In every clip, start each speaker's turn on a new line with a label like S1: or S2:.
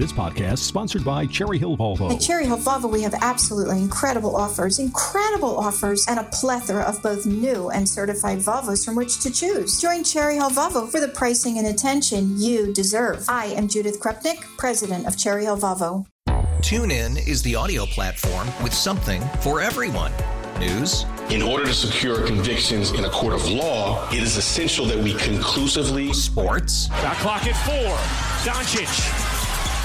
S1: This podcast sponsored by Cherry Hill Volvo.
S2: At Cherry Hill Volvo, we have absolutely incredible offers, incredible offers, and a plethora of both new and certified Volvos from which to choose. Join Cherry Hill Volvo for the pricing and attention you deserve. I am Judith Krupnik, president of Cherry Hill Volvo.
S3: TuneIn is the audio platform with something for everyone. News.
S4: In order to secure convictions in a court of law, it is essential that we conclusively.
S3: Sports.
S5: Got clock at four. Doncic.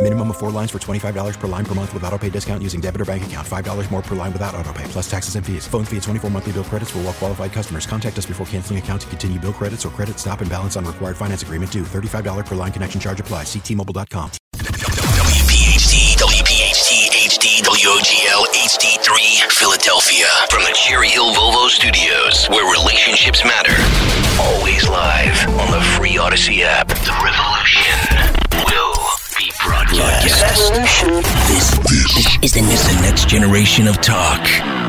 S6: Minimum of four lines for $25 per line per month with auto pay discount using debit or bank account. $5 more per line without auto pay, plus taxes and fees. Phone fee at 24 monthly bill credits for well qualified customers. Contact us before canceling account to continue bill credits or credit stop and balance on required finance agreement due. $35 per line connection charge apply. Ctmobile.com.
S7: WPHT, WPHT, HD, WOGL, HD3, Philadelphia. From the Cherry Hill Volvo Studios, where relationships matter. Always live on the free Audacy app. The revolution be broadcast. This, this the, is the next generation of talk.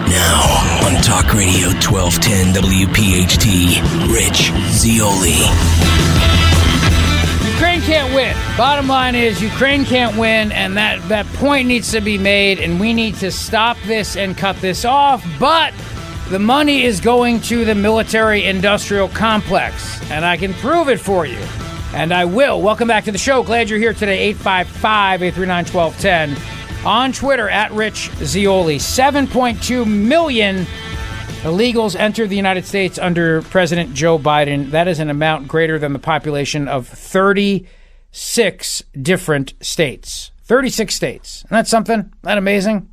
S7: Now on Talk Radio 1210 WPHT, Rich Zeoli.
S8: Ukraine can't win. Bottom line is Ukraine can't win, and that, that point needs to be made, and we need to stop this and cut this off. But the money is going to the military industrial complex, and I can prove it for you. And I will. Welcome back to the show. Glad you're here today. 855 839 1210. On Twitter, at Rich Zeoli. 7.2 million illegals entered the United States under President Joe Biden. That is an amount greater than the population of 36 different states. 36 states. And that's something? Isn't that amazing?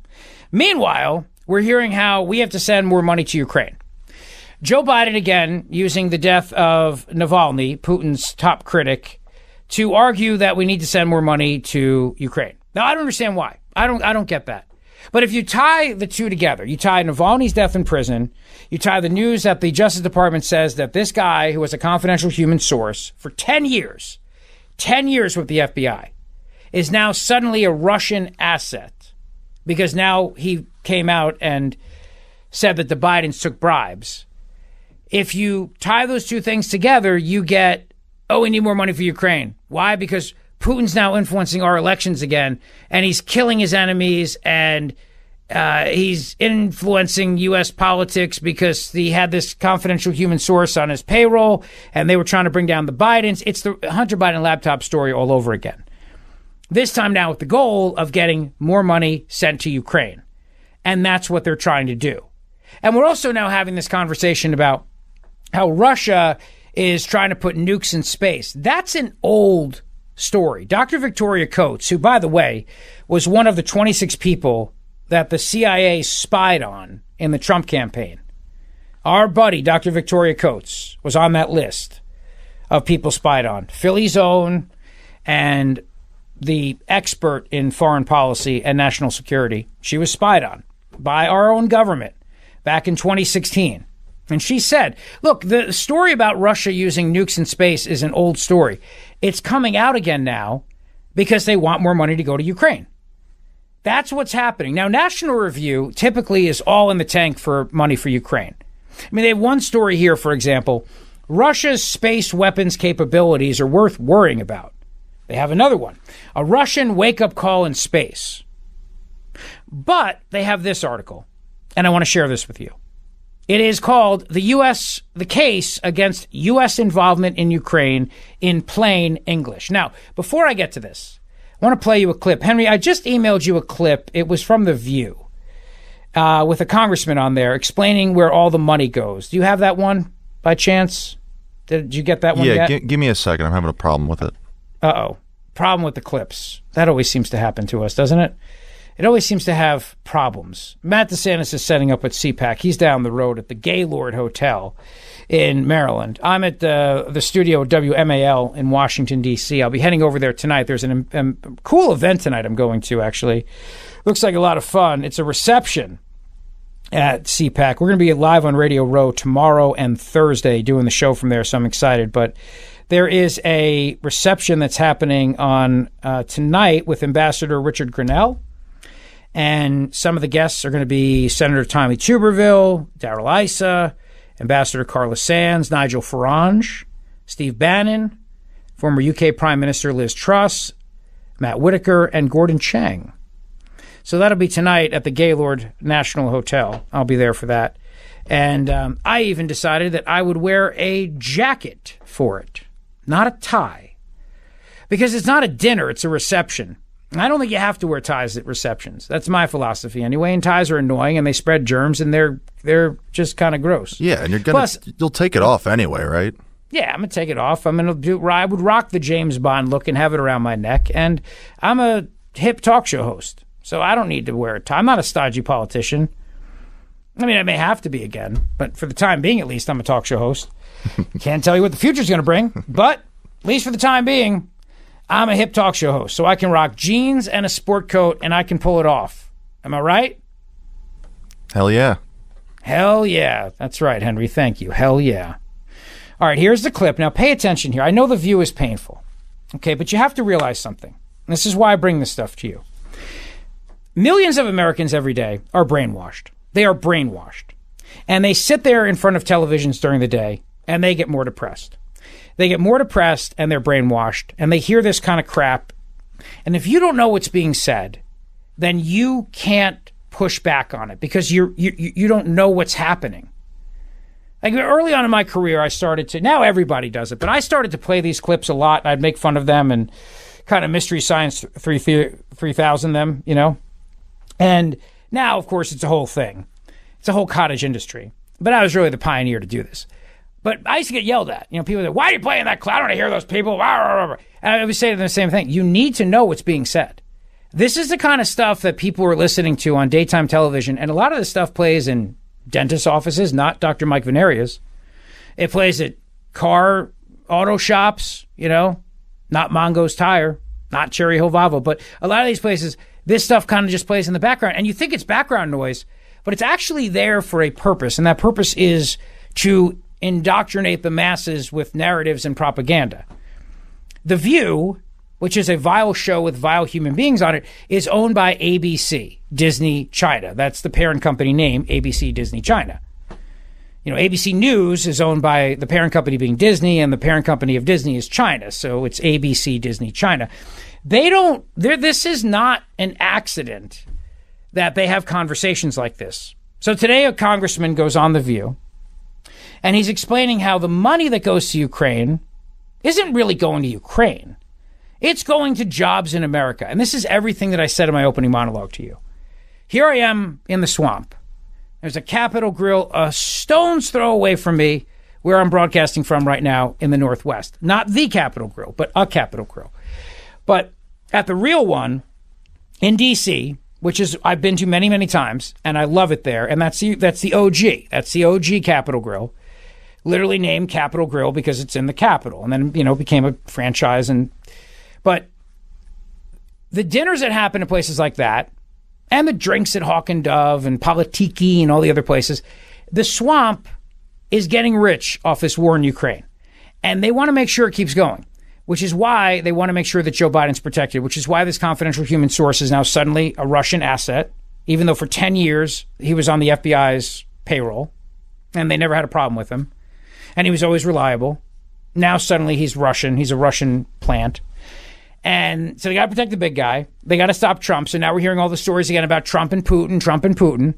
S8: Meanwhile, we're hearing how we have to send more money to Ukraine. Joe Biden, again, using the death of Navalny, Putin's top critic, to argue that we need to send more money to Ukraine. Now, I don't understand why. I don't, I don't get that. But if you tie the two together, you tie Navalny's death in prison, you tie the news that the Justice Department says that this guy, who was a confidential human source for 10 years, 10 years with the FBI, is now suddenly a Russian asset because now he came out and said that the Bidens took bribes. If you tie those two things together, you get, oh, we need more money for Ukraine. Why? Because Putin's now influencing our elections again, and he's killing his enemies, and uh, he's influencing U.S. politics because he had this confidential human source on his payroll, and they were trying to bring down the Bidens. It's the Hunter Biden laptop story all over again. This time now with the goal of getting more money sent to Ukraine. And that's what they're trying to do. And we're also now having this conversation about how Russia is trying to put nukes in space. That's an old story. Dr. Victoria Coates, who, by the way, was one of the 26 people that the CIA spied on in the Trump campaign. Our buddy, Dr. Victoria Coates, was on that list of people spied on. Philly's own and the expert in foreign policy and national security. She was spied on by our own government back in 2016. And she said, look, the story about Russia using nukes in space is an old story. It's coming out again now because they want more money to go to Ukraine. That's what's happening. Now, National Review typically is all in the tank for money for Ukraine. I mean, they have one story here, for example Russia's space weapons capabilities are worth worrying about. They have another one a Russian wake up call in space. But they have this article, and I want to share this with you. It is called the U.S. the case against U.S. involvement in Ukraine in plain English. Now, before I get to this, I want to play you a clip. Henry, I just emailed you a clip. It was from The View uh, with a congressman on there explaining where all the money goes. Do you have that one by chance? Did you get that one
S9: yeah,
S8: yet?
S9: gi- give me a second. I'm having a problem with it.
S8: Uh oh. Problem with the clips. That always seems to happen to us, doesn't it? It always seems to have problems. Matt DeSantis is setting up at CPAC. He's down the road at the Gaylord Hotel in Maryland. I'm at the the studio WMAL in Washington D.C. I'll be heading over there tonight. There's an um, cool event tonight. I'm going to actually. Looks like a lot of fun. It's a reception at CPAC. We're going to be live on Radio Row tomorrow and Thursday doing the show from there, so I'm excited. But there is a reception that's happening on uh, tonight with Ambassador Richard Grenell. And some of the guests are going to be Senator Tommy Tuberville, Darrell Issa, Ambassador Carla Sands, Nigel Farage, Steve Bannon, former UK Prime Minister Liz Truss, Matt Whitaker, and Gordon Chang. So that'll be tonight at the Gaylord National Hotel. I'll be there for that. And um, I even decided that I would wear a jacket for it, not a tie. Because it's not a dinner, it's a reception. I don't think you have to wear ties at receptions. That's my philosophy anyway. And ties are annoying and they spread germs and they're they're just kind of gross.
S9: Yeah, and you're gonna
S8: Plus-
S9: you'll take it off anyway, right?
S8: Yeah, I'm gonna take it off. I'm gonna do. I would rock the James Bond look and have it around my neck. And I'm a hip talk show host, so I don't need to wear a tie. I'm not a stodgy politician. I mean, I may have to be again, but for the time being, at least, I'm a talk show host. Can't tell you what the future's gonna bring, but at least for the time being, I'm a hip talk show host, so I can rock jeans and a sport coat, and I can pull it off. Am I right?
S9: Hell yeah.
S8: Hell yeah. That's right, Henry. Thank you. Hell yeah. All right, here's the clip. Now pay attention here. I know the view is painful. Okay, but you have to realize something. This is why I bring this stuff to you. Millions of Americans every day are brainwashed. They are brainwashed. And they sit there in front of televisions during the day and they get more depressed. They get more depressed and they're brainwashed and they hear this kind of crap. And if you don't know what's being said, then you can't push back on it because you you you don't know what's happening. Like early on in my career, I started to. Now everybody does it, but I started to play these clips a lot. and I'd make fun of them and kind of mystery science three three thousand them, you know. And now, of course, it's a whole thing. It's a whole cottage industry. But I was really the pioneer to do this. But I used to get yelled at. You know, people say, "Why are you playing that clown? I don't hear those people." Rah, rah, rah, rah." And I would say the same thing. You need to know what's being said. This is the kind of stuff that people are listening to on daytime television, and a lot of this stuff plays in dentist offices, not Dr. Mike Veneria's. It plays at car auto shops, you know, not Mongo's Tire, not Cherry Hill but a lot of these places, this stuff kind of just plays in the background, and you think it's background noise, but it's actually there for a purpose, and that purpose is to indoctrinate the masses with narratives and propaganda. The View, which is a vile show with vile human beings on it, is owned by ABC, Disney China. That's the parent company name, ABC Disney China. You know, ABC News is owned by the parent company being Disney, and the parent company of Disney is China. So it's ABC Disney China. They don't, this is not an accident that they have conversations like this. So today, a congressman goes on The View, and he's explaining how the money that goes to Ukraine isn't really going to Ukraine. It's going to jobs in America. And this is everything that I said in my opening monologue to you. Here I am in the swamp. There's a Capitol Grill a stone's throw away from me where I'm broadcasting from right now in the Northwest. Not the Capitol Grill, but a Capitol Grill. But at the real one in DC, which is I've been to many, many times, and I love it there, and that's the that's the OG. That's the OG Capitol Grill. Literally named Capital Grill because it's in the Capitol. And then, you know, it became a franchise and but the dinners that happen in places like that, and the drinks at Hawk and Dove and Politiki and all the other places, the swamp is getting rich off this war in Ukraine. And they want to make sure it keeps going, which is why they want to make sure that Joe Biden's protected, which is why this confidential human source is now suddenly a Russian asset, even though for 10 years he was on the FBI's payroll and they never had a problem with him. And he was always reliable. Now suddenly he's Russian. He's a Russian plant. And so they got to protect the big guy. They got to stop Trump. So now we're hearing all the stories again about Trump and Putin, Trump and Putin.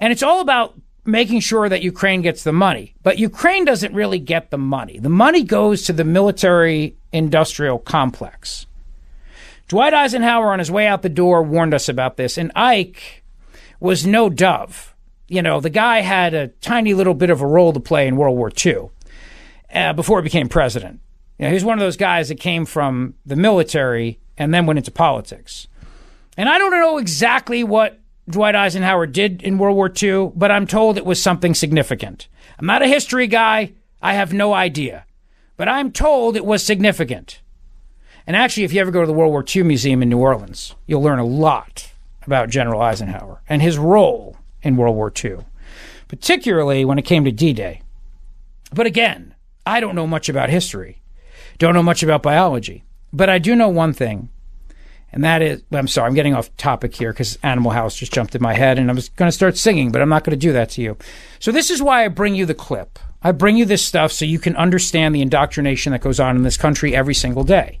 S8: And it's all about making sure that Ukraine gets the money. But Ukraine doesn't really get the money. The money goes to the military industrial complex. Dwight Eisenhower, on his way out the door, warned us about this. And Ike was no dove. You know, the guy had a tiny little bit of a role to play in World War II uh, before he became president. You know, he was one of those guys that came from the military and then went into politics. And I don't know exactly what Dwight Eisenhower did in World War II, but I'm told it was something significant. I'm not a history guy. I have no idea. But I'm told it was significant. And actually, if you ever go to the World War II Museum in New Orleans, you'll learn a lot about General Eisenhower and his role in World War II, particularly when it came to D Day. But again, I don't know much about history, don't know much about biology, but I do know one thing. And that is, I'm sorry, I'm getting off topic here because Animal House just jumped in my head and I was going to start singing, but I'm not going to do that to you. So, this is why I bring you the clip. I bring you this stuff so you can understand the indoctrination that goes on in this country every single day.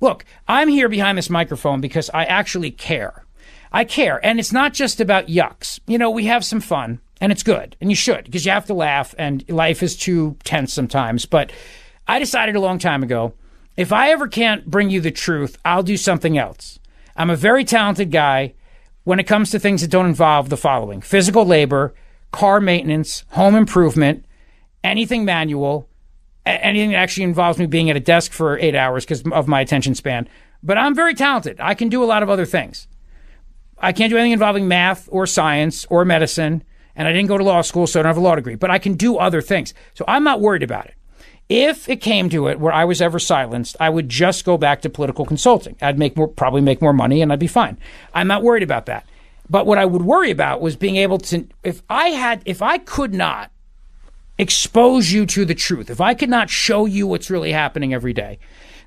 S8: Look, I'm here behind this microphone because I actually care. I care. And it's not just about yucks. You know, we have some fun and it's good and you should because you have to laugh and life is too tense sometimes. But I decided a long time ago if I ever can't bring you the truth, I'll do something else. I'm a very talented guy when it comes to things that don't involve the following physical labor, car maintenance, home improvement, anything manual, anything that actually involves me being at a desk for eight hours because of my attention span. But I'm very talented. I can do a lot of other things. I can't do anything involving math or science or medicine, and I didn't go to law school, so I don't have a law degree, but I can do other things. So I'm not worried about it. If it came to it where I was ever silenced, I would just go back to political consulting. I'd make more, probably make more money and I'd be fine. I'm not worried about that. But what I would worry about was being able to, if I had, if I could not expose you to the truth, if I could not show you what's really happening every day,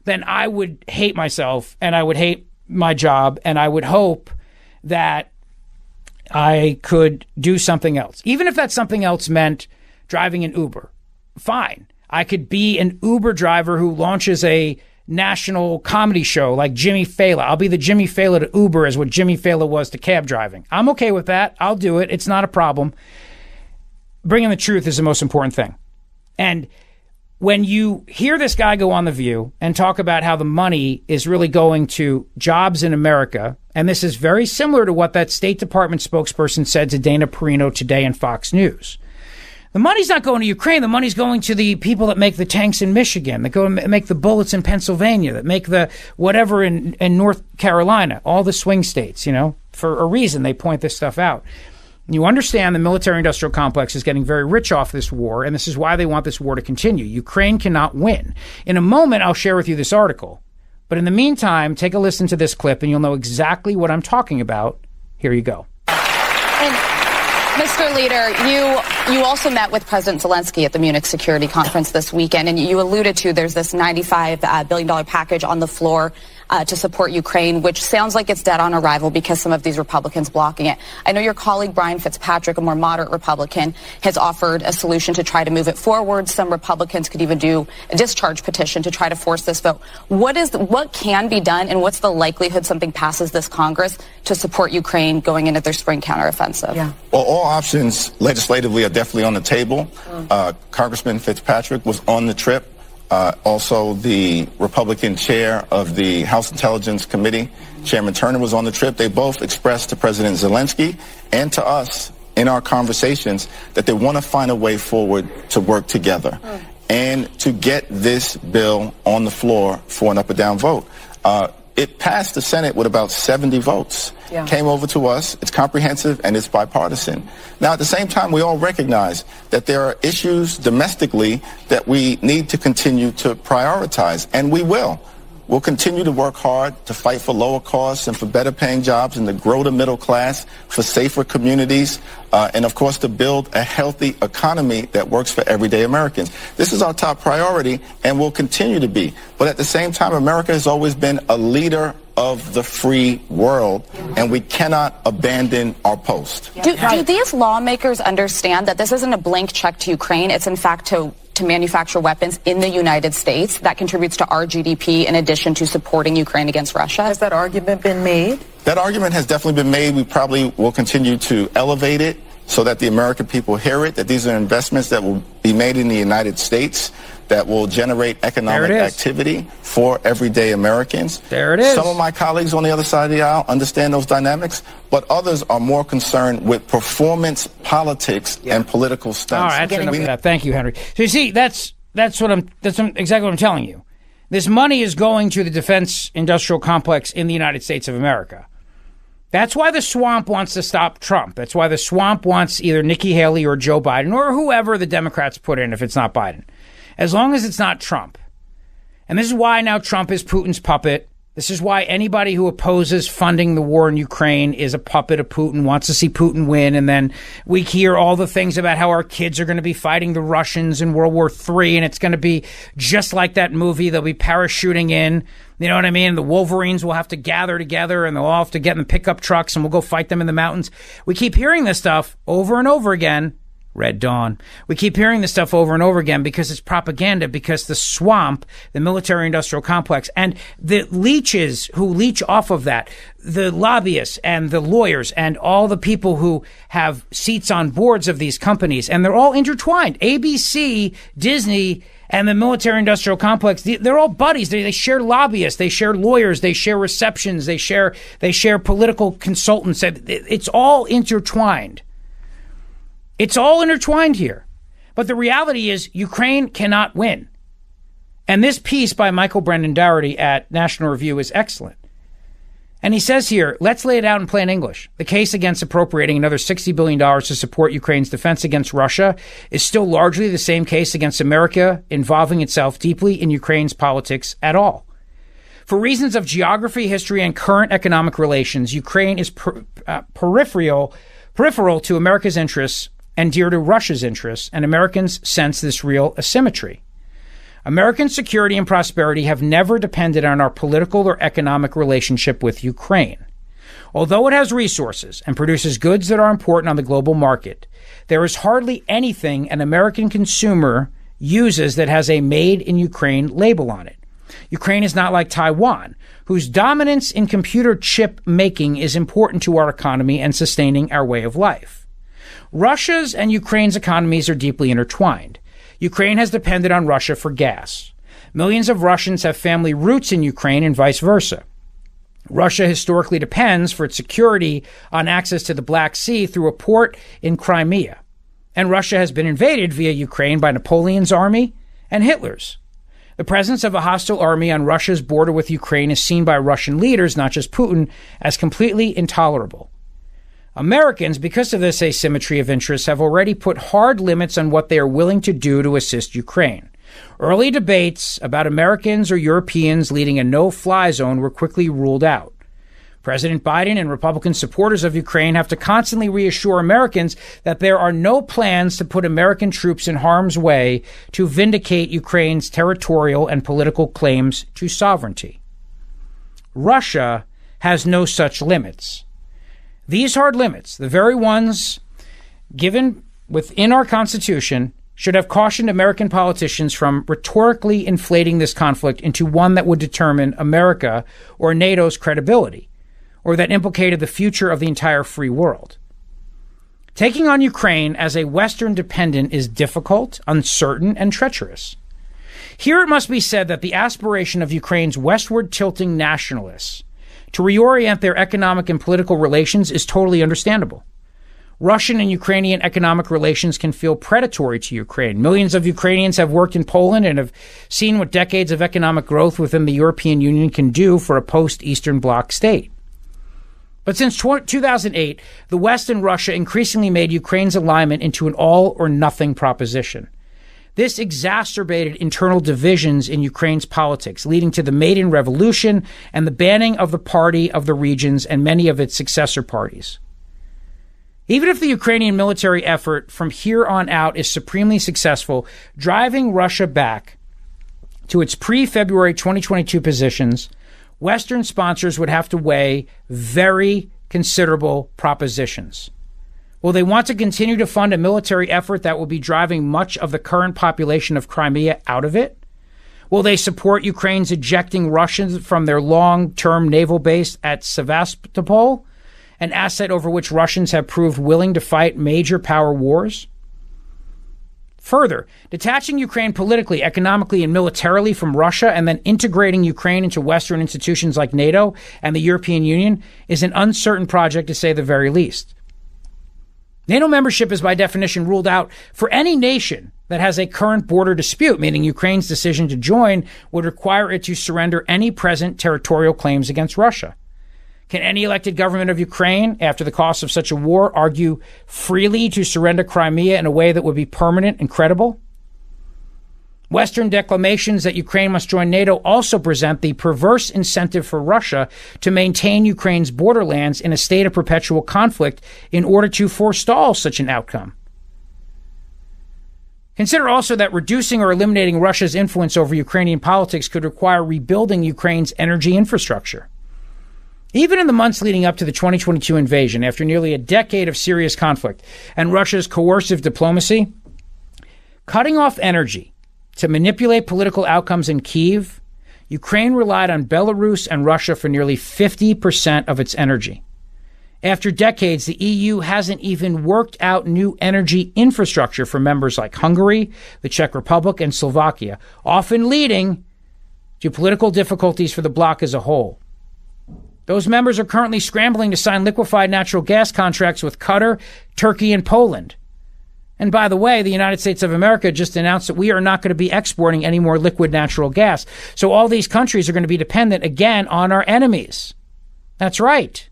S8: then I would hate myself and I would hate my job and I would hope that I could do something else. Even if that something else meant driving an Uber, fine. I could be an Uber driver who launches a national comedy show like Jimmy Fallon. I'll be the Jimmy Fallon to Uber as what Jimmy Fallon was to cab driving. I'm okay with that. I'll do it. It's not a problem. Bringing the truth is the most important thing. And when you hear this guy go on The View and talk about how the money is really going to jobs in America, and this is very similar to what that State Department spokesperson said to Dana Perino today in Fox News. The money's not going to Ukraine. The money's going to the people that make the tanks in Michigan, that go and make the bullets in Pennsylvania, that make the whatever in, in North Carolina, all the swing states, you know, for a reason they point this stuff out. You understand the military industrial complex is getting very rich off this war, and this is why they want this war to continue. Ukraine cannot win. In a moment, I'll share with you this article. But in the meantime, take a listen to this clip and you'll know exactly what I'm talking about. Here you go.
S10: Mr. Leader, you you also met with President Zelensky at the Munich Security Conference this weekend, and you alluded to there's this 95 uh, billion dollar package on the floor uh, to support Ukraine, which sounds like it's dead on arrival because some of these Republicans blocking it. I know your colleague Brian Fitzpatrick, a more moderate Republican, has offered a solution to try to move it forward. Some Republicans could even do a discharge petition to try to force this vote. What is what can be done, and what's the likelihood something passes this Congress to support Ukraine going into their spring counteroffensive?
S11: Yeah. Well, all options legislatively are definitely on the table. Mm. Uh, Congressman Fitzpatrick was on the trip. Uh, also, the Republican chair of the House Intelligence Committee, Chairman Turner, was on the trip. They both expressed to President Zelensky and to us in our conversations that they want to find a way forward to work together mm. and to get this bill on the floor for an up or down vote. Uh, it passed the Senate with about 70 votes. Yeah. Came over to us. It's comprehensive and it's bipartisan. Now, at the same time, we all recognize that there are issues domestically that we need to continue to prioritize, and we will. We'll continue to work hard to fight for lower costs and for better paying jobs and to grow the middle class, for safer communities, uh, and of course to build a healthy economy that works for everyday Americans. This is our top priority and will continue to be. But at the same time, America has always been a leader of the free world, and we cannot abandon our post.
S10: Do, do these lawmakers understand that this isn't a blank check to Ukraine? It's in fact to to manufacture weapons in the United States. That contributes to our GDP in addition to supporting Ukraine against Russia.
S12: Has that argument been made?
S11: That argument has definitely been made. We probably will continue to elevate it so that the American people hear it, that these are investments that will be made in the United States that will generate economic activity for everyday Americans.
S8: There it is.
S11: Some of my colleagues on the other side of the aisle understand those dynamics, but others are more concerned with performance politics yeah. and political stunts.
S8: All right, that's enough of that. Thank you, Henry. So you see, that's that's what I'm that's exactly what I'm telling you. This money is going to the defense industrial complex in the United States of America. That's why the swamp wants to stop Trump. That's why the swamp wants either Nikki Haley or Joe Biden or whoever the Democrats put in if it's not Biden. As long as it's not Trump. And this is why now Trump is Putin's puppet. This is why anybody who opposes funding the war in Ukraine is a puppet of Putin, wants to see Putin win. And then we hear all the things about how our kids are going to be fighting the Russians in World War III. And it's going to be just like that movie. They'll be parachuting in. You know what I mean? The Wolverines will have to gather together and they'll all have to get in the pickup trucks and we'll go fight them in the mountains. We keep hearing this stuff over and over again. Red Dawn. We keep hearing this stuff over and over again because it's propaganda, because the swamp, the military industrial complex, and the leeches who leech off of that, the lobbyists and the lawyers and all the people who have seats on boards of these companies, and they're all intertwined. ABC, Disney, and the military industrial complex they're all buddies they, they, share lobbyists they share lawyers they share receptions they share they share political consultants it's all intertwined it's all intertwined here. But the reality is, Ukraine cannot win. And this piece by Michael Brendan Dougherty at National Review is excellent. And he says here, let's lay it out in plain English. The case against appropriating another $60 billion to support Ukraine's defense against Russia is still largely the same case against America involving itself deeply in Ukraine's politics at all. For reasons of geography, history, and current economic relations, Ukraine is per, uh, peripheral, peripheral to America's interests and dear to Russia's interests, and Americans sense this real asymmetry. American security and prosperity have never depended on our political or economic relationship with Ukraine. Although it has resources and produces goods that are important on the global market, there is hardly anything an American consumer uses that has a made in Ukraine label on it. Ukraine is not like Taiwan, whose dominance in computer chip making is important to our economy and sustaining our way of life. Russia's and Ukraine's economies are deeply intertwined. Ukraine has depended on Russia for gas. Millions of Russians have family roots in Ukraine and vice versa. Russia historically depends for its security on access to the Black Sea through a port in Crimea. And Russia has been invaded via Ukraine by Napoleon's army and Hitler's. The presence of a hostile army on Russia's border with Ukraine is seen by Russian leaders, not just Putin, as completely intolerable. Americans, because of this asymmetry of interests, have already put hard limits on what they are willing to do to assist Ukraine. Early debates about Americans or Europeans leading a no fly zone were quickly ruled out. President Biden and Republican supporters of Ukraine have to constantly reassure Americans that there are no plans to put American troops in harm's way to vindicate Ukraine's territorial and political claims to sovereignty. Russia has no such limits. These hard limits, the very ones given within our Constitution, should have cautioned American politicians from rhetorically inflating this conflict into one that would determine America or NATO's credibility, or that implicated the future of the entire free world. Taking on Ukraine as a Western dependent is difficult, uncertain, and treacherous. Here it must be said that the aspiration of Ukraine's westward tilting nationalists to reorient their economic and political relations is totally understandable. Russian and Ukrainian economic relations can feel predatory to Ukraine. Millions of Ukrainians have worked in Poland and have seen what decades of economic growth within the European Union can do for a post Eastern Bloc state. But since 2008, the West and Russia increasingly made Ukraine's alignment into an all or nothing proposition. This exacerbated internal divisions in Ukraine's politics, leading to the Maidan Revolution and the banning of the party of the regions and many of its successor parties. Even if the Ukrainian military effort from here on out is supremely successful, driving Russia back to its pre February 2022 positions, Western sponsors would have to weigh very considerable propositions. Will they want to continue to fund a military effort that will be driving much of the current population of Crimea out of it? Will they support Ukraine's ejecting Russians from their long term naval base at Sevastopol, an asset over which Russians have proved willing to fight major power wars? Further, detaching Ukraine politically, economically, and militarily from Russia and then integrating Ukraine into Western institutions like NATO and the European Union is an uncertain project to say the very least. NATO membership is by definition ruled out for any nation that has a current border dispute, meaning Ukraine's decision to join would require it to surrender any present territorial claims against Russia. Can any elected government of Ukraine, after the cost of such a war, argue freely to surrender Crimea in a way that would be permanent and credible? Western declamations that Ukraine must join NATO also present the perverse incentive for Russia to maintain Ukraine's borderlands in a state of perpetual conflict in order to forestall such an outcome. Consider also that reducing or eliminating Russia's influence over Ukrainian politics could require rebuilding Ukraine's energy infrastructure. Even in the months leading up to the 2022 invasion, after nearly a decade of serious conflict and Russia's coercive diplomacy, cutting off energy to manipulate political outcomes in Kiev, Ukraine relied on Belarus and Russia for nearly 50% of its energy. After decades, the EU hasn't even worked out new energy infrastructure for members like Hungary, the Czech Republic, and Slovakia, often leading to political difficulties for the bloc as a whole. Those members are currently scrambling to sign liquefied natural gas contracts with Qatar, Turkey, and Poland. And by the way, the United States of America just announced that we are not going to be exporting any more liquid natural gas. So all these countries are going to be dependent again on our enemies. That's right.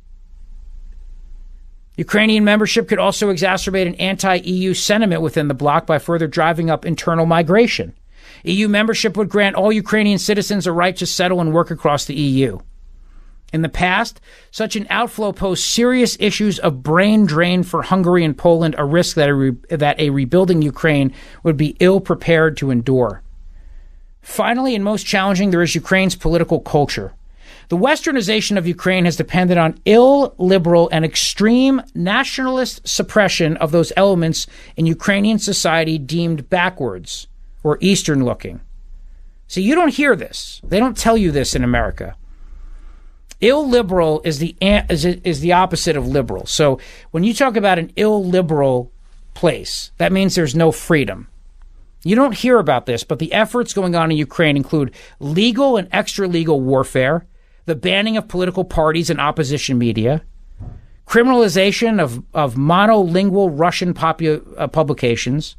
S8: Ukrainian membership could also exacerbate an anti EU sentiment within the bloc by further driving up internal migration. EU membership would grant all Ukrainian citizens a right to settle and work across the EU. In the past, such an outflow posed serious issues of brain drain for Hungary and Poland, a risk that a, re- that a rebuilding Ukraine would be ill prepared to endure. Finally, and most challenging, there is Ukraine's political culture. The westernization of Ukraine has depended on illiberal and extreme nationalist suppression of those elements in Ukrainian society deemed backwards or Eastern looking. See, you don't hear this. They don't tell you this in America. Illiberal is the is, is the opposite of liberal. So when you talk about an illiberal place, that means there's no freedom. You don't hear about this, but the efforts going on in Ukraine include legal and extra legal warfare, the banning of political parties and opposition media, criminalization of, of monolingual Russian popu- uh, publications,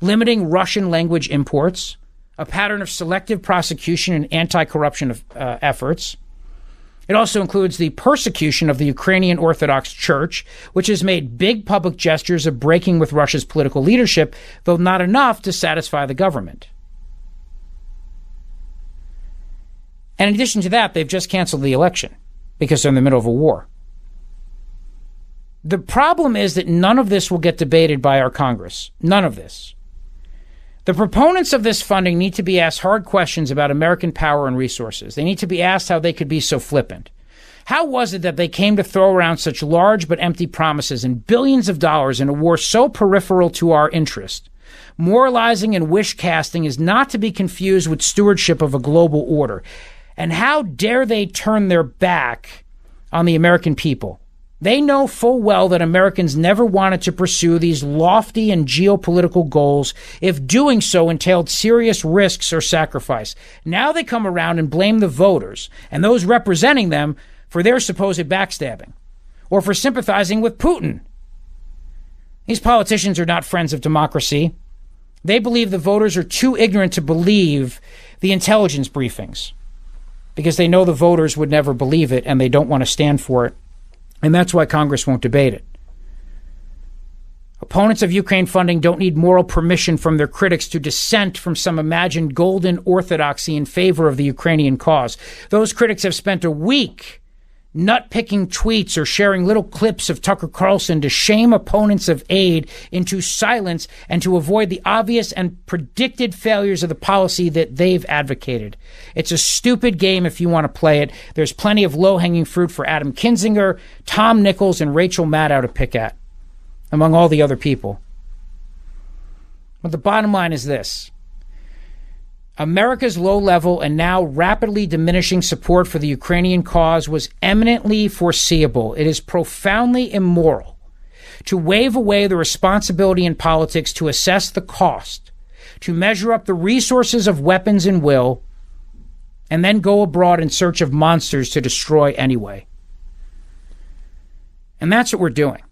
S8: limiting Russian language imports, a pattern of selective prosecution and anti corruption uh, efforts. It also includes the persecution of the Ukrainian Orthodox Church, which has made big public gestures of breaking with Russia's political leadership, though not enough to satisfy the government. And in addition to that, they've just canceled the election because they're in the middle of a war. The problem is that none of this will get debated by our Congress. None of this. The proponents of this funding need to be asked hard questions about American power and resources. They need to be asked how they could be so flippant. How was it that they came to throw around such large but empty promises and billions of dollars in a war so peripheral to our interest? Moralizing and wish casting is not to be confused with stewardship of a global order. And how dare they turn their back on the American people? They know full well that Americans never wanted to pursue these lofty and geopolitical goals if doing so entailed serious risks or sacrifice. Now they come around and blame the voters and those representing them for their supposed backstabbing or for sympathizing with Putin. These politicians are not friends of democracy. They believe the voters are too ignorant to believe the intelligence briefings because they know the voters would never believe it and they don't want to stand for it. And that's why Congress won't debate it. Opponents of Ukraine funding don't need moral permission from their critics to dissent from some imagined golden orthodoxy in favor of the Ukrainian cause. Those critics have spent a week nut picking tweets or sharing little clips of Tucker Carlson to shame opponents of aid into silence and to avoid the obvious and predicted failures of the policy that they've advocated. It's a stupid game if you want to play it. There's plenty of low hanging fruit for Adam Kinzinger, Tom Nichols, and Rachel Maddow to pick at, among all the other people. But the bottom line is this. America's low level and now rapidly diminishing support for the Ukrainian cause was eminently foreseeable. It is profoundly immoral to wave away the responsibility in politics to assess the cost, to measure up the resources of weapons and will, and then go abroad in search of monsters to destroy anyway. And that's what we're doing.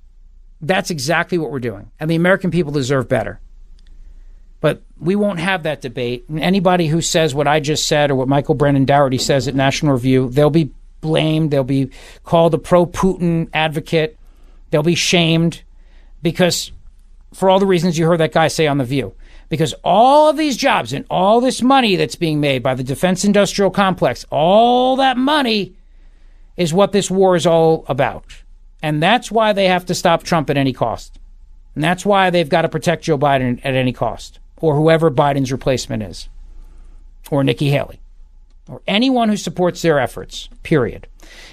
S8: That's exactly what we're doing. And the American people deserve better. But we won't have that debate. Anybody who says what I just said or what Michael Brendan Dougherty says at National Review, they'll be blamed. They'll be called a pro Putin advocate. They'll be shamed because, for all the reasons you heard that guy say on The View, because all of these jobs and all this money that's being made by the defense industrial complex, all that money is what this war is all about. And that's why they have to stop Trump at any cost. And that's why they've got to protect Joe Biden at any cost, or whoever Biden's replacement is, or Nikki Haley, or anyone who supports their efforts, period.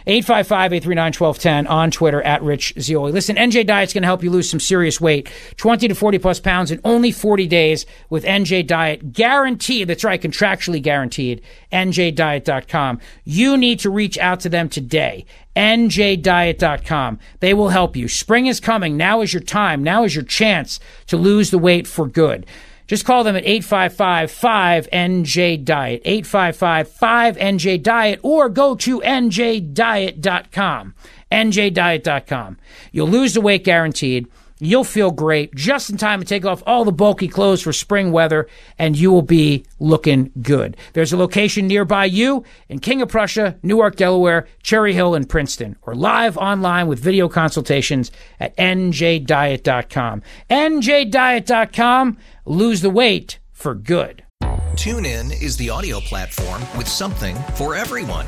S8: 855 839 1210 on Twitter at Rich Zeoli. Listen, NJ Diet's going to help you lose some serious weight 20 to 40 plus pounds in only 40 days with NJ Diet. Guaranteed. That's right, contractually guaranteed. NJDiet.com. You need to reach out to them today. NJDiet.com. They will help you. Spring is coming. Now is your time. Now is your chance to lose the weight for good. Just call them at 855 5NJ Diet, 855 5NJ Diet, or go to NJDiet.com. NJDiet.com. You'll lose the weight guaranteed. You'll feel great just in time to take off all the bulky clothes for spring weather, and you will be looking good. There's a location nearby you in King of Prussia, Newark, Delaware, Cherry Hill, and Princeton, or live online with video consultations at njdiet.com. njdiet.com. Lose the weight for good.
S3: TuneIn is the audio platform with something for everyone.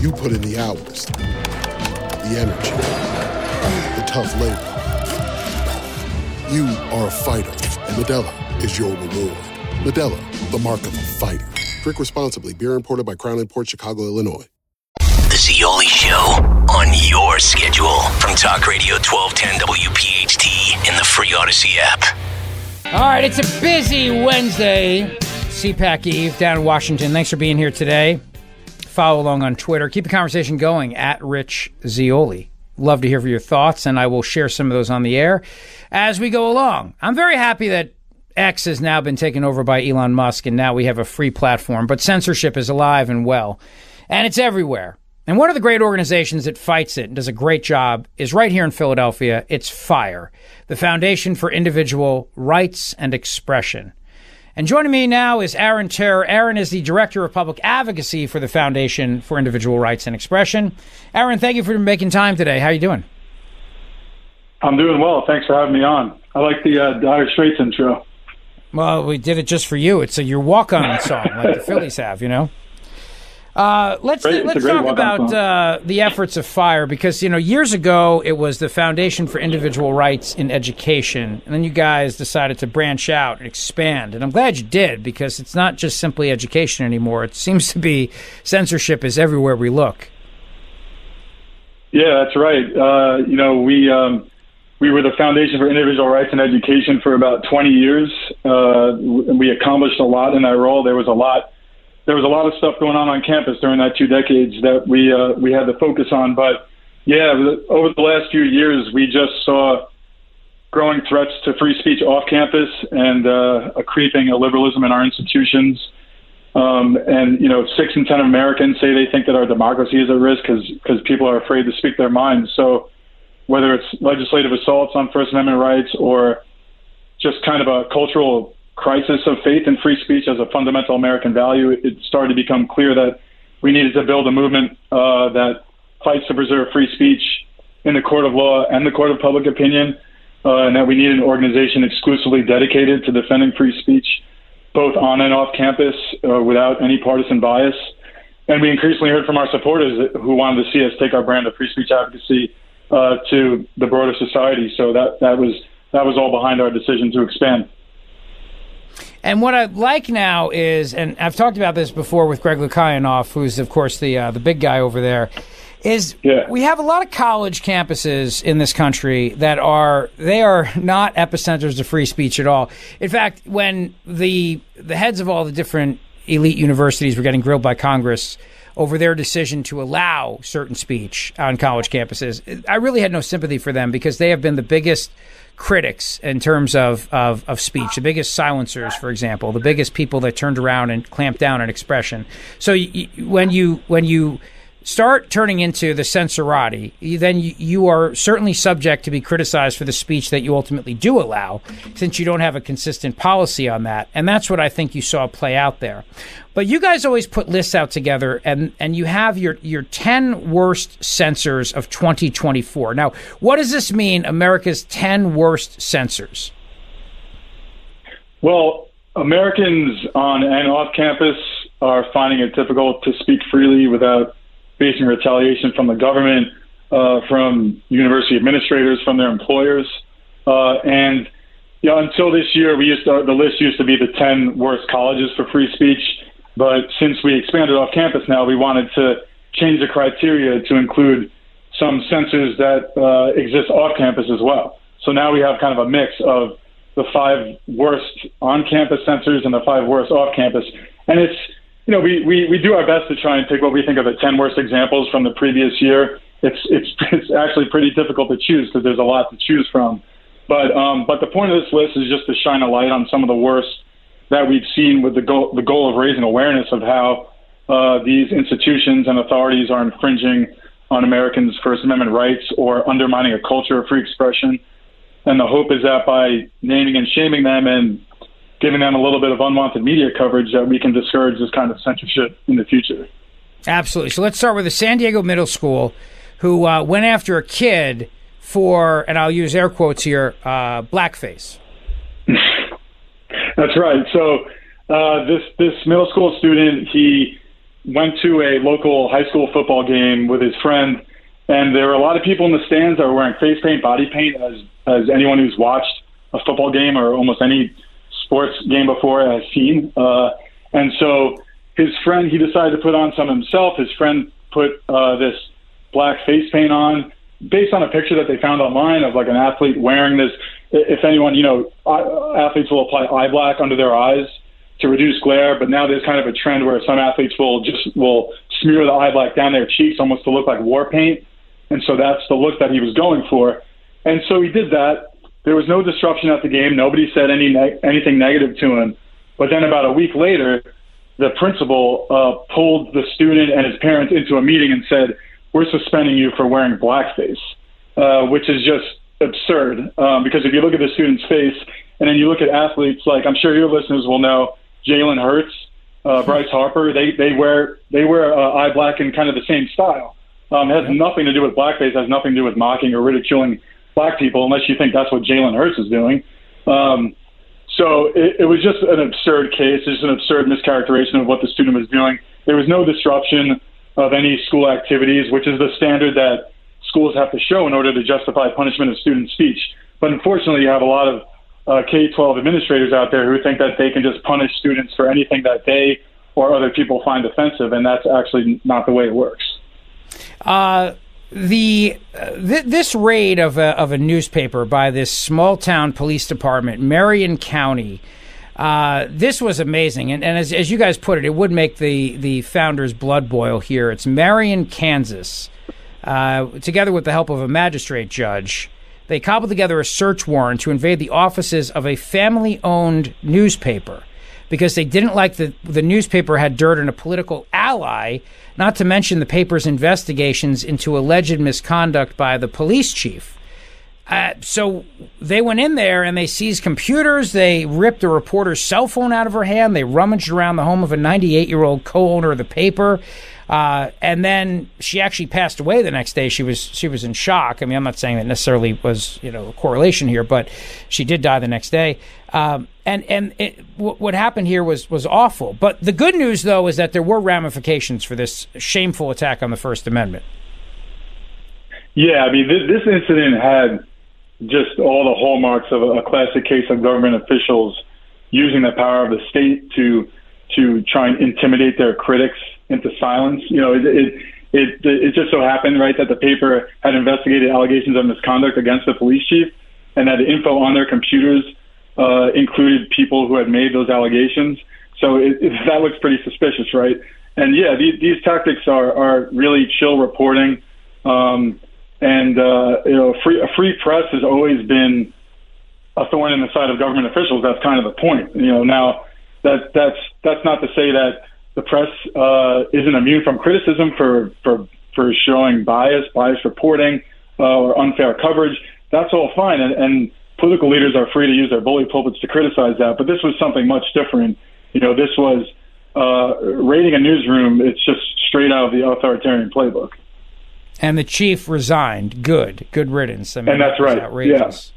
S12: You put in the hours, the energy, the tough labor. You are a fighter, and Modelo is your reward. Modelo, the mark of a fighter. Drink responsibly. Beer imported by Crown Port Chicago, Illinois.
S7: The Zeoli Show on your schedule from Talk Radio 1210 WPHT in the free Audacy app.
S8: All right, it's a busy Wednesday. CPAC Eve down in Washington. Thanks for being here today. Follow along on Twitter. Keep the conversation going at Rich Zeoli. Love to hear your thoughts, and I will share some of those on the air as we go along. I'm very happy that X has now been taken over by Elon Musk, and now we have a free platform, but censorship is alive and well, and it's everywhere. And one of the great organizations that fights it and does a great job is right here in Philadelphia. It's FIRE, the Foundation for Individual Rights and Expression. And joining me now is Aaron Terr. Aaron is the Director of Public Advocacy for the Foundation for Individual Rights and Expression. Aaron, thank you for making time today. How are you doing?
S13: I'm doing well. Thanks for having me on. I like the uh, Dire Straits intro.
S8: Well, we did it just for you. It's a your walk-on song, like the Phillies have, you know. Uh, let's
S13: Great.
S8: Let's talk about uh, the efforts of Fire because you know years ago it was the Foundation for Individual Rights in Education, and then you guys decided to branch out and expand, and I'm glad you did because it's not just simply education anymore. It seems to be censorship is everywhere we look.
S13: Yeah, that's right. Uh, you know, we um, we were the Foundation for Individual Rights in Education for about 20 years, uh, and we accomplished a lot in that role. There was a lot. There was a lot of stuff going on on campus during that two decades that we uh, we had to focus on. But yeah, over the last few years, we just saw growing threats to free speech off campus and uh, a creeping illiberalism in our institutions. Um, and you know, six in ten Americans say they think that our democracy is at risk because people are afraid to speak their minds. So whether it's legislative assaults on First Amendment rights or just kind of a cultural crisis of faith in free speech as a fundamental American value, it started to become clear that we needed to build a movement uh, that fights to preserve free speech in the court of law and the court of public opinion, uh, and that we need an organization exclusively dedicated to defending free speech, both on and off campus, uh, without any partisan bias. And we increasingly heard from our supporters who wanted to see us take our brand of free speech advocacy uh, to the broader society. So that that was that was all behind our decision to expand.
S8: And what I like now is, and I've talked about this before with Greg Lukianoff, who's of course the uh, the big guy over there, is
S13: yeah.
S8: we have a lot of college campuses in this country that are they are not epicenters of free speech at all. In fact, when the the heads of all the different elite universities were getting grilled by Congress over their decision to allow certain speech on college campuses, I really had no sympathy for them because they have been the biggest critics in terms of, of, of speech, the biggest silencers, for example, the biggest people that turned around and clamped down on expression. So y- when you when you start turning into the censorati, then you, are certainly subject to be criticized for the speech that you ultimately do allow, since you don't have a consistent policy on that. And that's what I think you saw play out there. But you guys always put lists out together, and, and you have your, your 10 worst censors of 2024. Now, what does this mean, America's 10 worst censors?
S13: Well, Americans on and off campus are finding it difficult to speak freely without facing retaliation from the government, uh, from university administrators, from their employers. Uh, and you know, until this year, we used to, the list used to be the 10 worst colleges for free speech. But since we expanded off campus now, we wanted to change the criteria to include some censors that uh, exist off campus as well. So now we have kind of a mix of the five worst on campus censors and the five worst off campus. And it's you know, we, we, we do our best to try and pick what we think are the 10 worst examples from the previous year. It's, it's, it's actually pretty difficult to choose because there's a lot to choose from. But, um, but the point of this list is just to shine a light on some of the worst that we've seen with the goal, the goal of raising awareness of how uh, these institutions and authorities are infringing on Americans' First Amendment rights or undermining a culture of free expression. And the hope is that by naming and shaming them and giving them a little bit of unwanted media coverage that we can discourage this kind of censorship in the future.
S8: Absolutely. So let's start with the San Diego Middle School, who uh, went after a kid for, and I'll use air quotes here, uh, blackface.
S13: That's right. So uh, this this middle school student, he went to a local high school football game with his friend, and there were a lot of people in the stands that were wearing face paint, body paint, as as anyone who's watched a football game or almost any sports game before has seen. Uh, and so his friend, he decided to put on some himself. His friend put uh, this black face paint on based on a picture that they found online of like an athlete wearing this. If anyone, you know, athletes will apply eye black under their eyes to reduce glare, but now there's kind of a trend where some athletes will just will smear the eye black down their cheeks almost to look like war paint. And so that's the look that he was going for. And so he did that. There was no disruption at the game. Nobody said any ne- anything negative to him. But then about a week later, the principal uh, pulled the student and his parents into a meeting and said, "We're suspending you for wearing blackface," uh, which is just absurd. Um, because if you look at the student's face and then you look at athletes like I'm sure your listeners will know, Jalen Hurts, uh, Bryce Harper, they they wear they wear uh, eye black in kind of the same style. Um, it has nothing to do with blackface. Has nothing to do with mocking or ridiculing black people, unless you think that's what Jalen Hurts is doing. Um, so it, it was just an absurd case. Just an absurd mischaracterization of what the student was doing. There was no disruption of any school activities, which is the standard that schools have to show in order to justify punishment of student speech. But unfortunately, you have a lot of uh, K-12 administrators out there who think that they can just punish students for anything that they or other people find offensive, and that's actually not the way it works.
S8: Uh, the uh, th- this raid of a, of a newspaper by this small town police department, Marion County. Uh, this was amazing, and, and as, as you guys put it, it would make the the founders' blood boil here. It's Marion, Kansas. Uh, together with the help of a magistrate judge, they cobbled together a search warrant to invade the offices of a family-owned newspaper because they didn't like that the newspaper had dirt on a political ally, not to mention the paper's investigations into alleged misconduct by the police chief. Uh, so they went in there and they seized computers. They ripped a reporter's cell phone out of her hand. They rummaged around the home of a 98 year old co owner of the paper. Uh, and then she actually passed away the next day. She was she was in shock. I mean, I'm not saying that necessarily was you know a correlation here, but she did die the next day. Um, and and it, w- what happened here was was awful. But the good news though is that there were ramifications for this shameful attack on the First Amendment.
S13: Yeah, I mean, this, this incident had just all the hallmarks of a, a classic case of government officials using the power of the state to to try and intimidate their critics into silence. You know, it it it, it just so happened, right, that the paper had investigated allegations of misconduct against the police chief, and that the info on their computers uh, included people who had made those allegations. So it, it, that looks pretty suspicious, right? And yeah, these, these tactics are are really chill reporting. Um, and uh, you know, free, a free press has always been a thorn in the side of government officials. That's kind of the point. You know, now that that's that's not to say that the press uh, isn't immune from criticism for for for showing bias, bias reporting, uh, or unfair coverage. That's all fine, and, and political leaders are free to use their bully pulpits to criticize that. But this was something much different. You know, this was uh, raiding a newsroom. It's just straight out of the authoritarian playbook.
S8: And the chief resigned. Good, good riddance. I mean,
S13: and that's
S8: that
S13: right.
S8: Outrageous.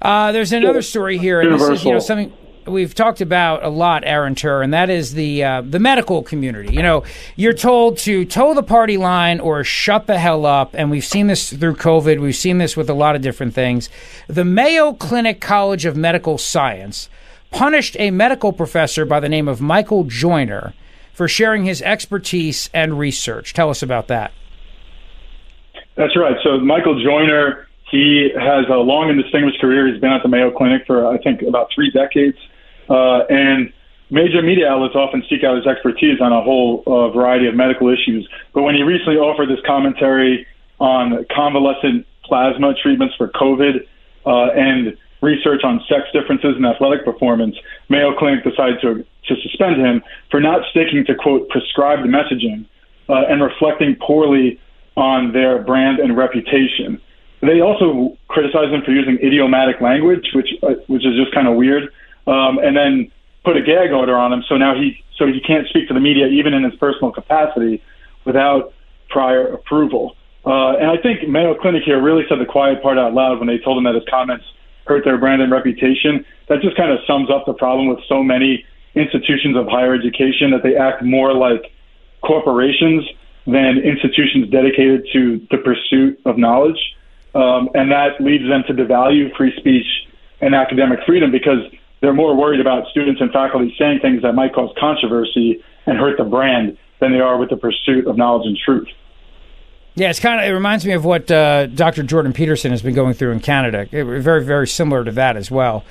S8: Uh, there's another story here, and this is you know something we've talked about a lot, Aaron Terr, and that is the uh, the medical community. You know, you're told to toe the party line or shut the hell up, and we've seen this through COVID. We've seen this with a lot of different things. The Mayo Clinic College of Medical Science punished a medical professor by the name of Michael Joyner for sharing his expertise and research. Tell us about that.
S13: That's right. So Michael Joyner, he has a long and distinguished career. He's been at the Mayo Clinic for I think about three decades, uh, and major media outlets often seek out his expertise on a whole uh, variety of medical issues. But when he recently offered this commentary on convalescent plasma treatments for COVID uh, and research on sex differences in athletic performance, Mayo Clinic decided to to suspend him for not sticking to quote prescribed messaging uh, and reflecting poorly on their brand and reputation. They also criticize him for using idiomatic language, which uh, which is just kind of weird, um, and then put a gag order on him. So now he so he can't speak to the media even in his personal capacity without prior approval. Uh, and I think Mayo Clinic here really said the quiet part out loud when they told him that his comments hurt their brand and reputation. That just kind of sums up the problem with so many institutions of higher education that they act more like corporations than institutions dedicated to the pursuit of knowledge. Um, and that leads them to devalue free speech and academic freedom because they're more worried about students and faculty saying things that might cause controversy and hurt the brand than they are with the pursuit of knowledge and truth.
S8: Yeah, it's kind of. It reminds me of what uh, Dr. Jordan Peterson has been going through in Canada. It, very, very similar to that as well.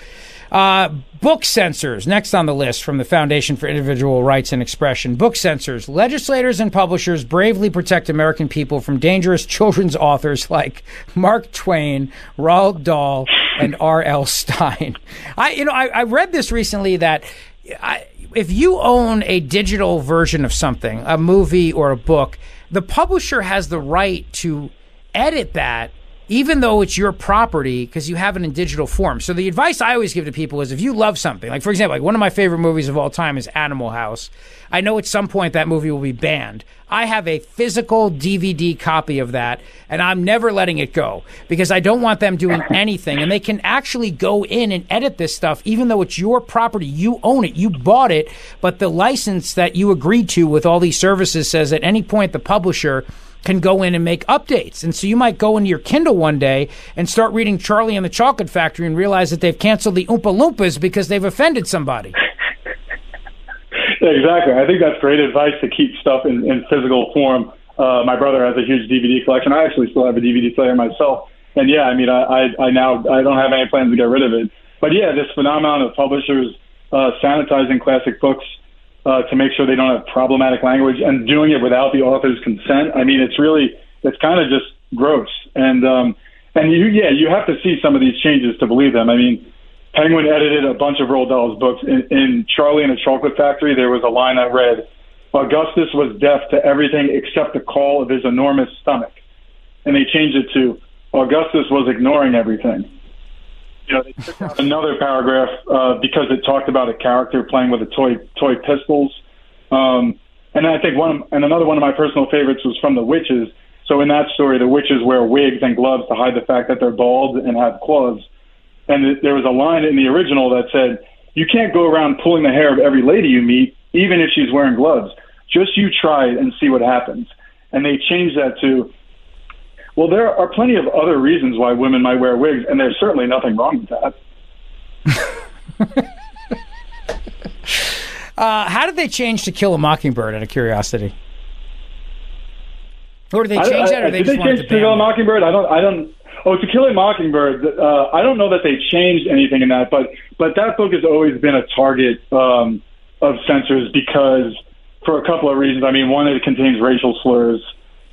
S8: Uh, book censors, next on the list from the Foundation for Individual Rights and Expression. Book censors. Legislators and publishers bravely protect American people from dangerous children's authors like Mark Twain, Roald Dahl, and R.L. Stine. I, you know, I, I read this recently that I, if you own a digital version of something, a movie or a book, the publisher has the right to edit that even though it's your property because you have it in digital form. So the advice I always give to people is if you love something, like for example, like one of my favorite movies of all time is Animal House. I know at some point that movie will be banned. I have a physical DVD copy of that and I'm never letting it go because I don't want them doing anything and they can actually go in and edit this stuff even though it's your property. You own it. You bought it, but the license that you agreed to with all these services says at any point the publisher can go in and make updates. And so you might go into your Kindle one day and start reading Charlie and the Chocolate Factory and realize that they've canceled the Oompa Loompas because they've offended somebody.
S13: Exactly. I think that's great advice to keep stuff in, in physical form. Uh, my brother has a huge DVD collection. I actually still have a DVD player myself. And yeah, I mean, I, I, I now I don't have any plans to get rid of it. But yeah, this phenomenon of publishers uh, sanitizing classic books uh, to make sure they don't have problematic language and doing it without the author's consent. I mean, it's really it's kind of just gross. And um, and you yeah, you have to see some of these changes to believe them. I mean, Penguin edited a bunch of Roald Dahl's books. In, in Charlie and the Chocolate Factory, there was a line that read, "Augustus was deaf to everything except the call of his enormous stomach," and they changed it to Augustus was ignoring everything you know, they took out another paragraph uh, because it talked about a character playing with a toy toy pistols. Um, and I think one and another one of my personal favorites was from the witches. So in that story, the witches wear wigs and gloves to hide the fact that they're bald and have claws. And th- there was a line in the original that said, "You can't go around pulling the hair of every lady you meet, even if she's wearing gloves. Just you try it and see what happens." And they changed that to, "Well, there are plenty of other reasons why women might wear wigs, and there's certainly nothing wrong with that."
S8: Uh, how did they change to Kill a Mockingbird? Out of curiosity, or did they change
S13: I-
S8: that, or
S13: did
S8: they just
S13: they change
S8: to
S13: to Kill a? Mockingbird? I don't. I don't. Oh, to Kill a Mockingbird. Uh, I don't know that they changed anything in that, but but that book has always been a target um, of censors because for a couple of reasons. I mean, one, it contains racial slurs,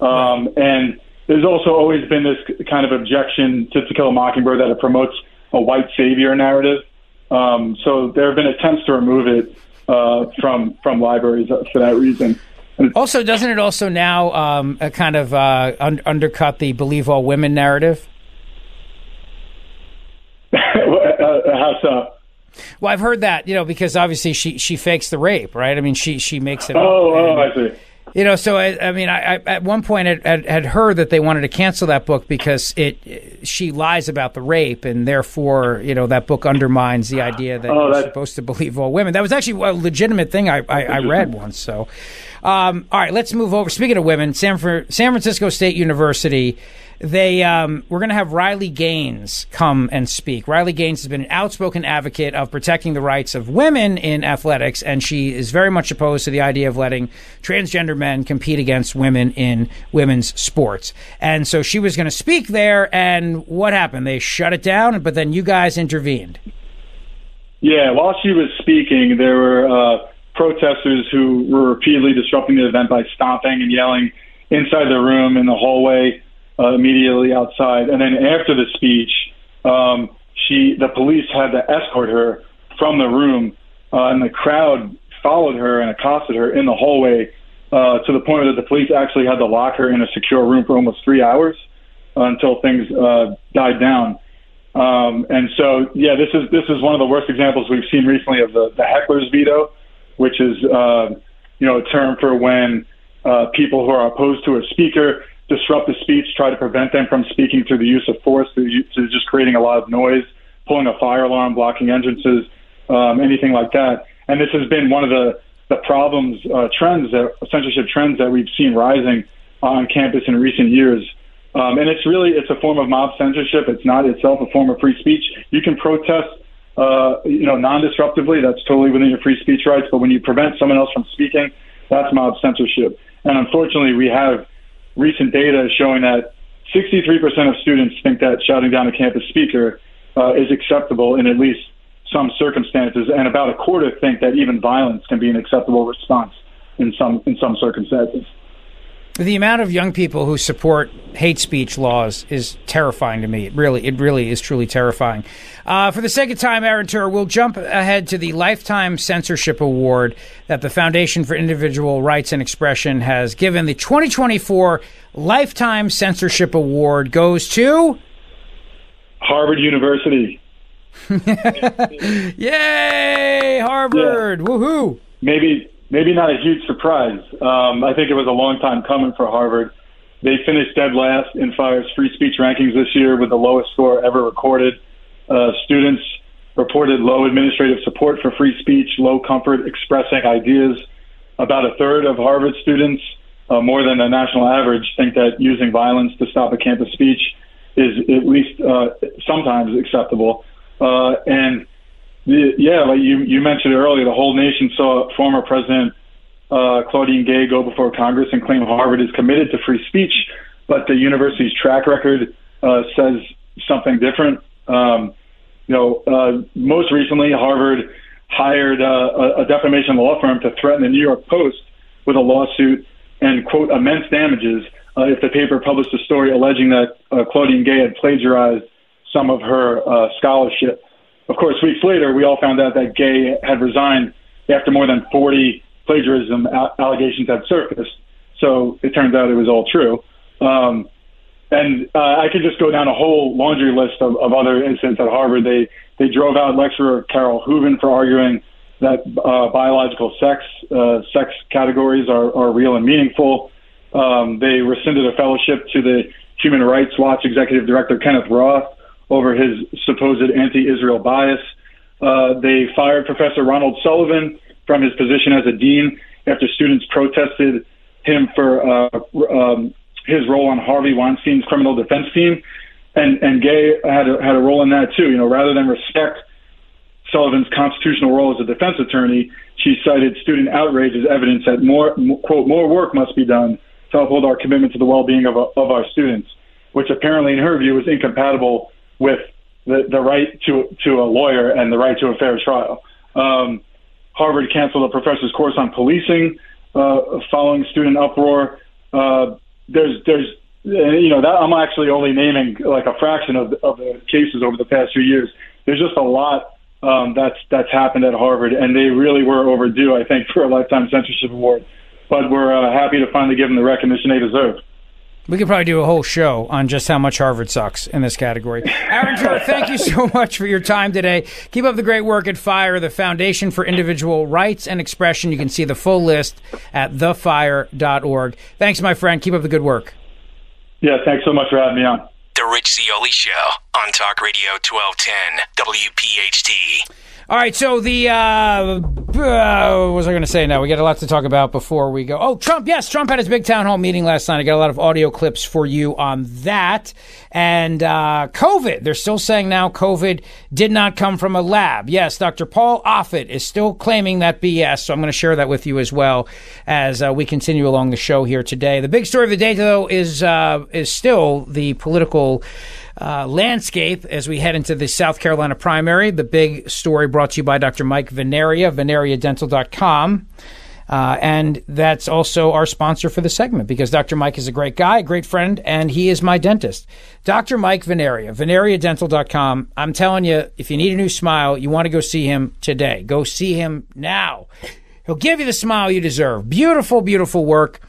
S13: um, and there's also always been this kind of objection to To Kill a Mockingbird that it promotes a white savior narrative. Um, so there have been attempts to remove it uh, from from libraries for that reason.
S8: Also, doesn't it also now um, uh, kind of uh, un- undercut the "believe all women" narrative?
S13: uh, how so?
S8: Well, I've heard that, you know, because obviously she she fakes the rape, right? I mean, she she makes it. up.
S13: Oh, oh, I see.
S8: You know, so I, I mean, I, I at one point had, had, had heard that they wanted to cancel that book because it she lies about the rape, and therefore, you know, that book undermines the idea that
S13: Oh,
S8: you're supposed to believe all women. That was actually a legitimate thing I, I, I read once. So, um, all right, let's move over. Speaking of women, San, San Francisco State University, they um, we're going to have Riley Gaines come and speak. Riley Gaines has been an outspoken advocate of protecting the rights of women in athletics, and she is very much opposed to the idea of letting transgender men compete against women in women's sports. And so she was going to speak there, and what happened? They shut it down, but then you guys intervened.
S13: Yeah, while she was speaking, there were uh, protesters who were repeatedly disrupting the event by stomping and yelling inside the room, in the hallway, uh, immediately outside. And then after the speech, um, she, the police had to escort her from the room, uh, and the crowd followed her and accosted her in the hallway uh, to the point that the police actually had to lock her in a secure room for almost three hours until things uh, died down. Um, and so, yeah, this is this is one of the worst examples we've seen recently of the, the heckler's veto, which is uh, you know a term for when uh, people who are opposed to a speaker disrupt the speech, try to prevent them from speaking through the use of force, through, just creating a lot of noise, pulling a fire alarm, blocking entrances, um, anything like that. And this has been one of the the problems, uh, trends that censorship trends that we've seen rising on campus in recent years. Um, and it's really it's a form of mob censorship. It's not itself a form of free speech. You can protest, uh, you know, non-disruptively. That's totally within your free speech rights. But when you prevent someone else from speaking, that's mob censorship. And unfortunately, we have recent data is showing that 63% of students think that shouting down a campus speaker uh, is acceptable in at least some circumstances, and about a quarter think that even violence can be an acceptable response in some in some circumstances.
S8: The amount of young people who support hate speech laws is terrifying to me. It really, it really is truly terrifying. Uh, for the sake of time, Aaron Terr, we'll jump ahead to the Lifetime Censorship Award that the Foundation for Individual Rights and Expression has given. The 2024 Lifetime Censorship Award goes to
S13: Harvard University.
S8: Yay, Harvard! Woohoo!
S13: Maybe maybe not a huge surprise. Um, I think it was a long time coming for Harvard. They finished dead last in FIRE's free speech rankings this year with the lowest score ever recorded. Uh, students reported low administrative support for free speech, low comfort expressing ideas. About a third of Harvard students, uh, more than the national average, think that using violence to stop a campus speech is at least uh, sometimes acceptable. Uh, and yeah, like you, you mentioned earlier, the whole nation saw former President uh, Claudine Gay go before Congress and claim Harvard is committed to free speech, but the university's track record uh, says something different. Um, you know, uh, most recently, Harvard hired uh, a, a defamation law firm to threaten the New York Post with a lawsuit and quote immense damages uh, if the paper published a story alleging that uh, Claudine Gay had plagiarized some of her uh, scholarship. Of course, weeks later, we all found out that Gay had resigned after more than 40 plagiarism allegations had surfaced. So it turns out it was all true. Um, and uh, I could just go down a whole laundry list of, of other incidents at Harvard. They they drove out lecturer Carol Hooven for arguing that uh, biological sex uh, sex categories are, are real and meaningful. Um, they rescinded a fellowship to the Human Rights Watch executive director Kenneth Roth over his supposed anti-Israel bias. Uh, they fired Professor Ronald Sullivan from his position as a dean after students protested him for uh, um, his role on Harvey Weinstein's criminal defense team, and and Gay had a, had a role in that too. You know, rather than respect Sullivan's constitutional role as a defense attorney, she cited student outrage as evidence that more quote more work must be done to uphold our commitment to the well-being of, of our students, which apparently, in her view, is incompatible with the, the right to to a lawyer and the right to a fair trial. Um, Harvard canceled a professor's course on policing uh, following student uproar. Uh, there's there's you know that I'm actually only naming like a fraction of of the cases over the past few years. There's just a lot um, that's that's happened at Harvard, and they really were overdue, I think, for a lifetime censorship award. But we're uh, happy to finally give them the recognition they deserve.
S8: We could probably do a whole show on just how much Harvard sucks in this category. Aaron Joe, thank you so much for your time today. Keep up the great work at FIRE, the Foundation for Individual Rights and Expression. You can see the full list at thefire.org. Thanks, my friend. Keep up the good work.
S13: Yeah, thanks so much for having me on.
S7: The Rich Zeoli Show on Talk Radio 1210 WPHT.
S8: All right, so the uh, uh, what was I going to say? Now we got a lot to talk about before we go. Oh, Trump! Yes, Trump had his big town hall meeting last night. I got a lot of audio clips for you on that. And uh, COVID, they're still saying now COVID did not come from a lab. Yes, Dr. Paul Offit is still claiming that BS. So I'm going to share that with you as well as uh, we continue along the show here today. The big story of the day, though, is uh, is still the political uh, landscape as we head into the South Carolina primary. The big story brought to you by Dr. Mike Vanaria, vanariadental.com. Uh, and that's also our sponsor for the segment because Dr. Mike is a great guy, a great friend, and he is my dentist. Dr. Mike Vanaria, vanariadental.com. I'm telling you, if you need a new smile, you want to go see him today. Go see him now. He'll give you the smile you deserve. Beautiful, beautiful work.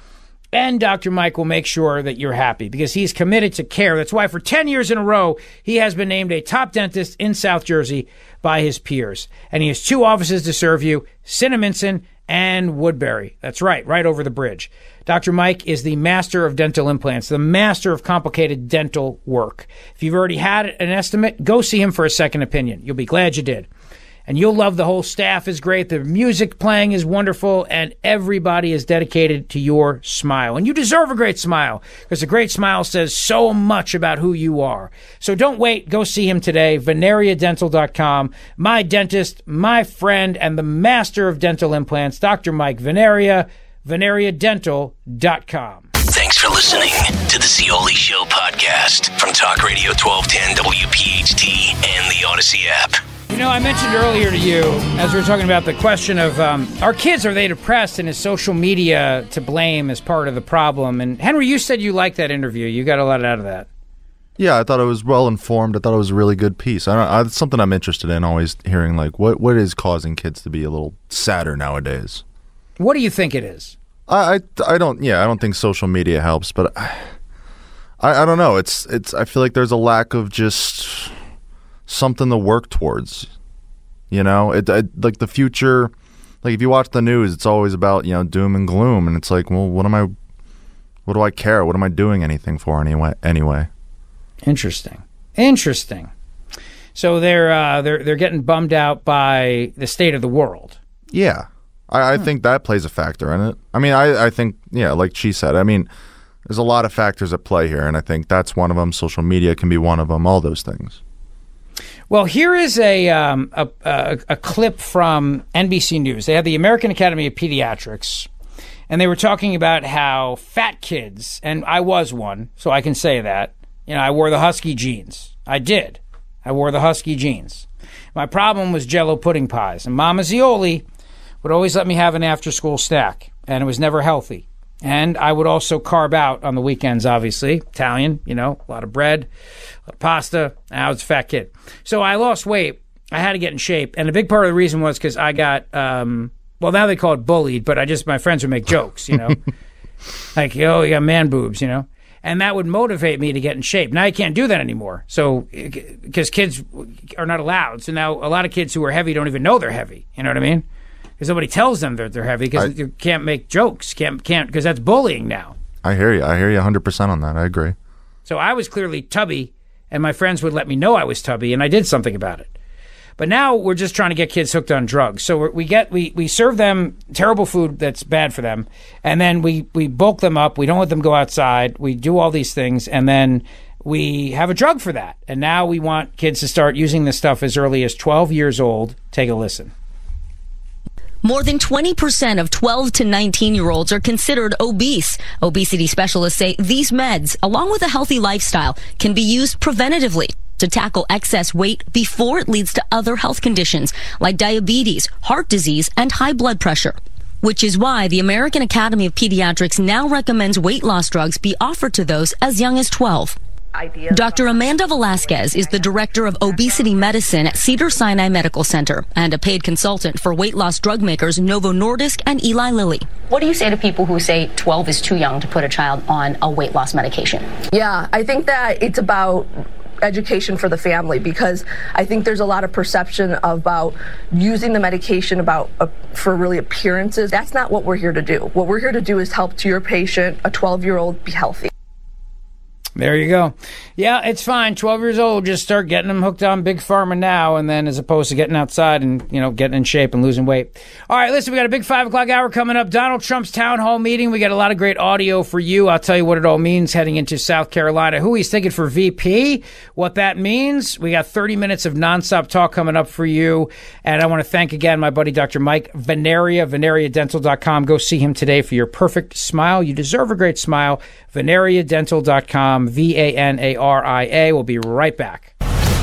S8: And Dr. Mike will make sure that you're happy because he's committed to care. That's why for 10 years in a row, he has been named a top dentist in South Jersey by his peers. And he has two offices to serve you, Cinnaminson and Woodbury. That's right, right over the bridge. Dr. Mike is the master of dental implants, the master of complicated dental work. If you've already had an estimate, go see him for a second opinion. You'll be glad you did and you'll love the whole staff is great. The music playing is wonderful, and everybody is dedicated to your smile. And you deserve a great smile because a great smile says so much about who you are. So don't wait. Go see him today. VanariaDental.com. My dentist, my friend, and the master of dental implants, Dr. Mike Vanaria. VanariaDental.com.
S7: Thanks for listening to the Zeoli Show podcast from Talk Radio 1210 WPHT and the Audacy app.
S8: You know, I mentioned earlier to you, as we were talking about the question of um, our kids, are they depressed and is social media to blame as part of the problem? And Henry, you said you liked that interview. You got a lot out of that.
S9: Yeah, I thought it was well informed. I thought it was a really good piece. I, I, it's something I'm interested in, always hearing like what what is causing kids to be a little sadder nowadays.
S8: What do you think it is?
S9: I, I, I don't yeah I don't think social media helps, but I, I I don't know. It's it's I feel like there's a lack of just something to work towards. You know, it, it, like the future. Like if you watch the news, it's always about you know doom and gloom, and it's like, well, what am I? What do I care? What am I doing anything for anyway? Anyway.
S8: Interesting. Interesting. So they're uh, they're they're getting bummed out by the state of the world.
S9: Yeah, I, I hmm. think that plays a factor in it. I mean, I I think yeah, like she said. I mean, there's a lot of factors at play here, and I think that's one of them. Social media can be one of them. All those things.
S8: Well, here is a, um, a, a, a clip from NBC News. They had the American Academy of Pediatrics, and they were talking about how fat kids, and I was one, so I can say that. You know, I wore the husky jeans. I did. I wore the husky jeans. My problem was Jello pudding pies, and Mama Zeoli would always let me have an after-school snack, and it was never healthy. And I would also carb out on the weekends, obviously. Italian, you know, a lot of bread, a lot of pasta. I was a fat kid. So I lost weight. I had to get in shape. And a big part of the reason was because I got, um, well, now they call it bullied, but I just, my friends would make jokes, you know, like, oh, you got man boobs, you know. And that would motivate me to get in shape. Now I can't do that anymore. So, because kids are not allowed. So now a lot of kids who are heavy don't even know they're heavy. You know what I mean? Because nobody tells them that they're heavy because you can't make jokes, can't can't because that's bullying now.
S9: I hear you. I hear you 100% on that. I agree.
S8: So I was clearly tubby, and my friends would let me know I was tubby, and I did something about it. But now we're just trying to get kids hooked on drugs. So we're, we get we we serve them terrible food that's bad for them, and then we we bulk them up. We don't let them go outside. We do all these things, and then we have a drug for that. And now we want kids to start using this stuff as early as 12 years old. Take a listen.
S14: More than 20% of 12 to 19 year olds are considered obese. Obesity specialists say these meds, along with a healthy lifestyle, can be used preventatively to tackle excess weight before it leads to other health conditions like diabetes, heart disease, and high blood pressure. Which is why the American Academy of Pediatrics now recommends weight loss drugs be offered to those as young as 12. Dr. Amanda Velazquez is the director of obesity medicine at Cedar Sinai Medical Center and a paid consultant for weight loss drug makers Novo Nordisk and Eli Lilly.
S15: What do you say to people who say 12 is too young to put a child on a weight loss medication?
S16: Yeah, I think that it's about education for the family because I think there's a lot of perception about using the medication about uh, for really appearances. That's not what we're here to do. What we're here to do is help to your patient, a 12 year old, be healthy.
S8: There you go. Yeah, it's fine. 12 years old, just start getting them hooked on Big Pharma now, and then as opposed to getting outside and, you know, getting in shape and losing weight. All right, listen, we got a big five o'clock hour coming up. Donald Trump's town hall meeting. We got a lot of great audio for you. I'll tell you what it all means heading into South Carolina, who he's thinking for VP, what that means. We got 30 minutes of nonstop talk coming up for you. And I want to thank again my buddy, Dr. Mike Vanaria, vanariadental.com. Go see him today for your perfect smile. You deserve a great smile. vanariadental.com, V A N A R I A. We'll be right back.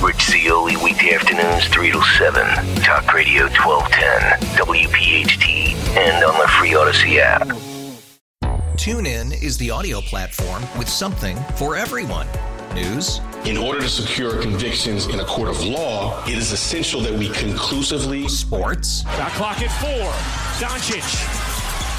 S7: Rich Zeoli, weekday afternoons, 3 to 7. Talk Radio 1210, WPHT, and on the free Audacy app.
S3: TuneIn is the audio platform with something for everyone. News.
S4: In order to secure convictions in a court of law, it is essential that we conclusively.
S3: Sports.
S5: Shot clock at four. Doncic.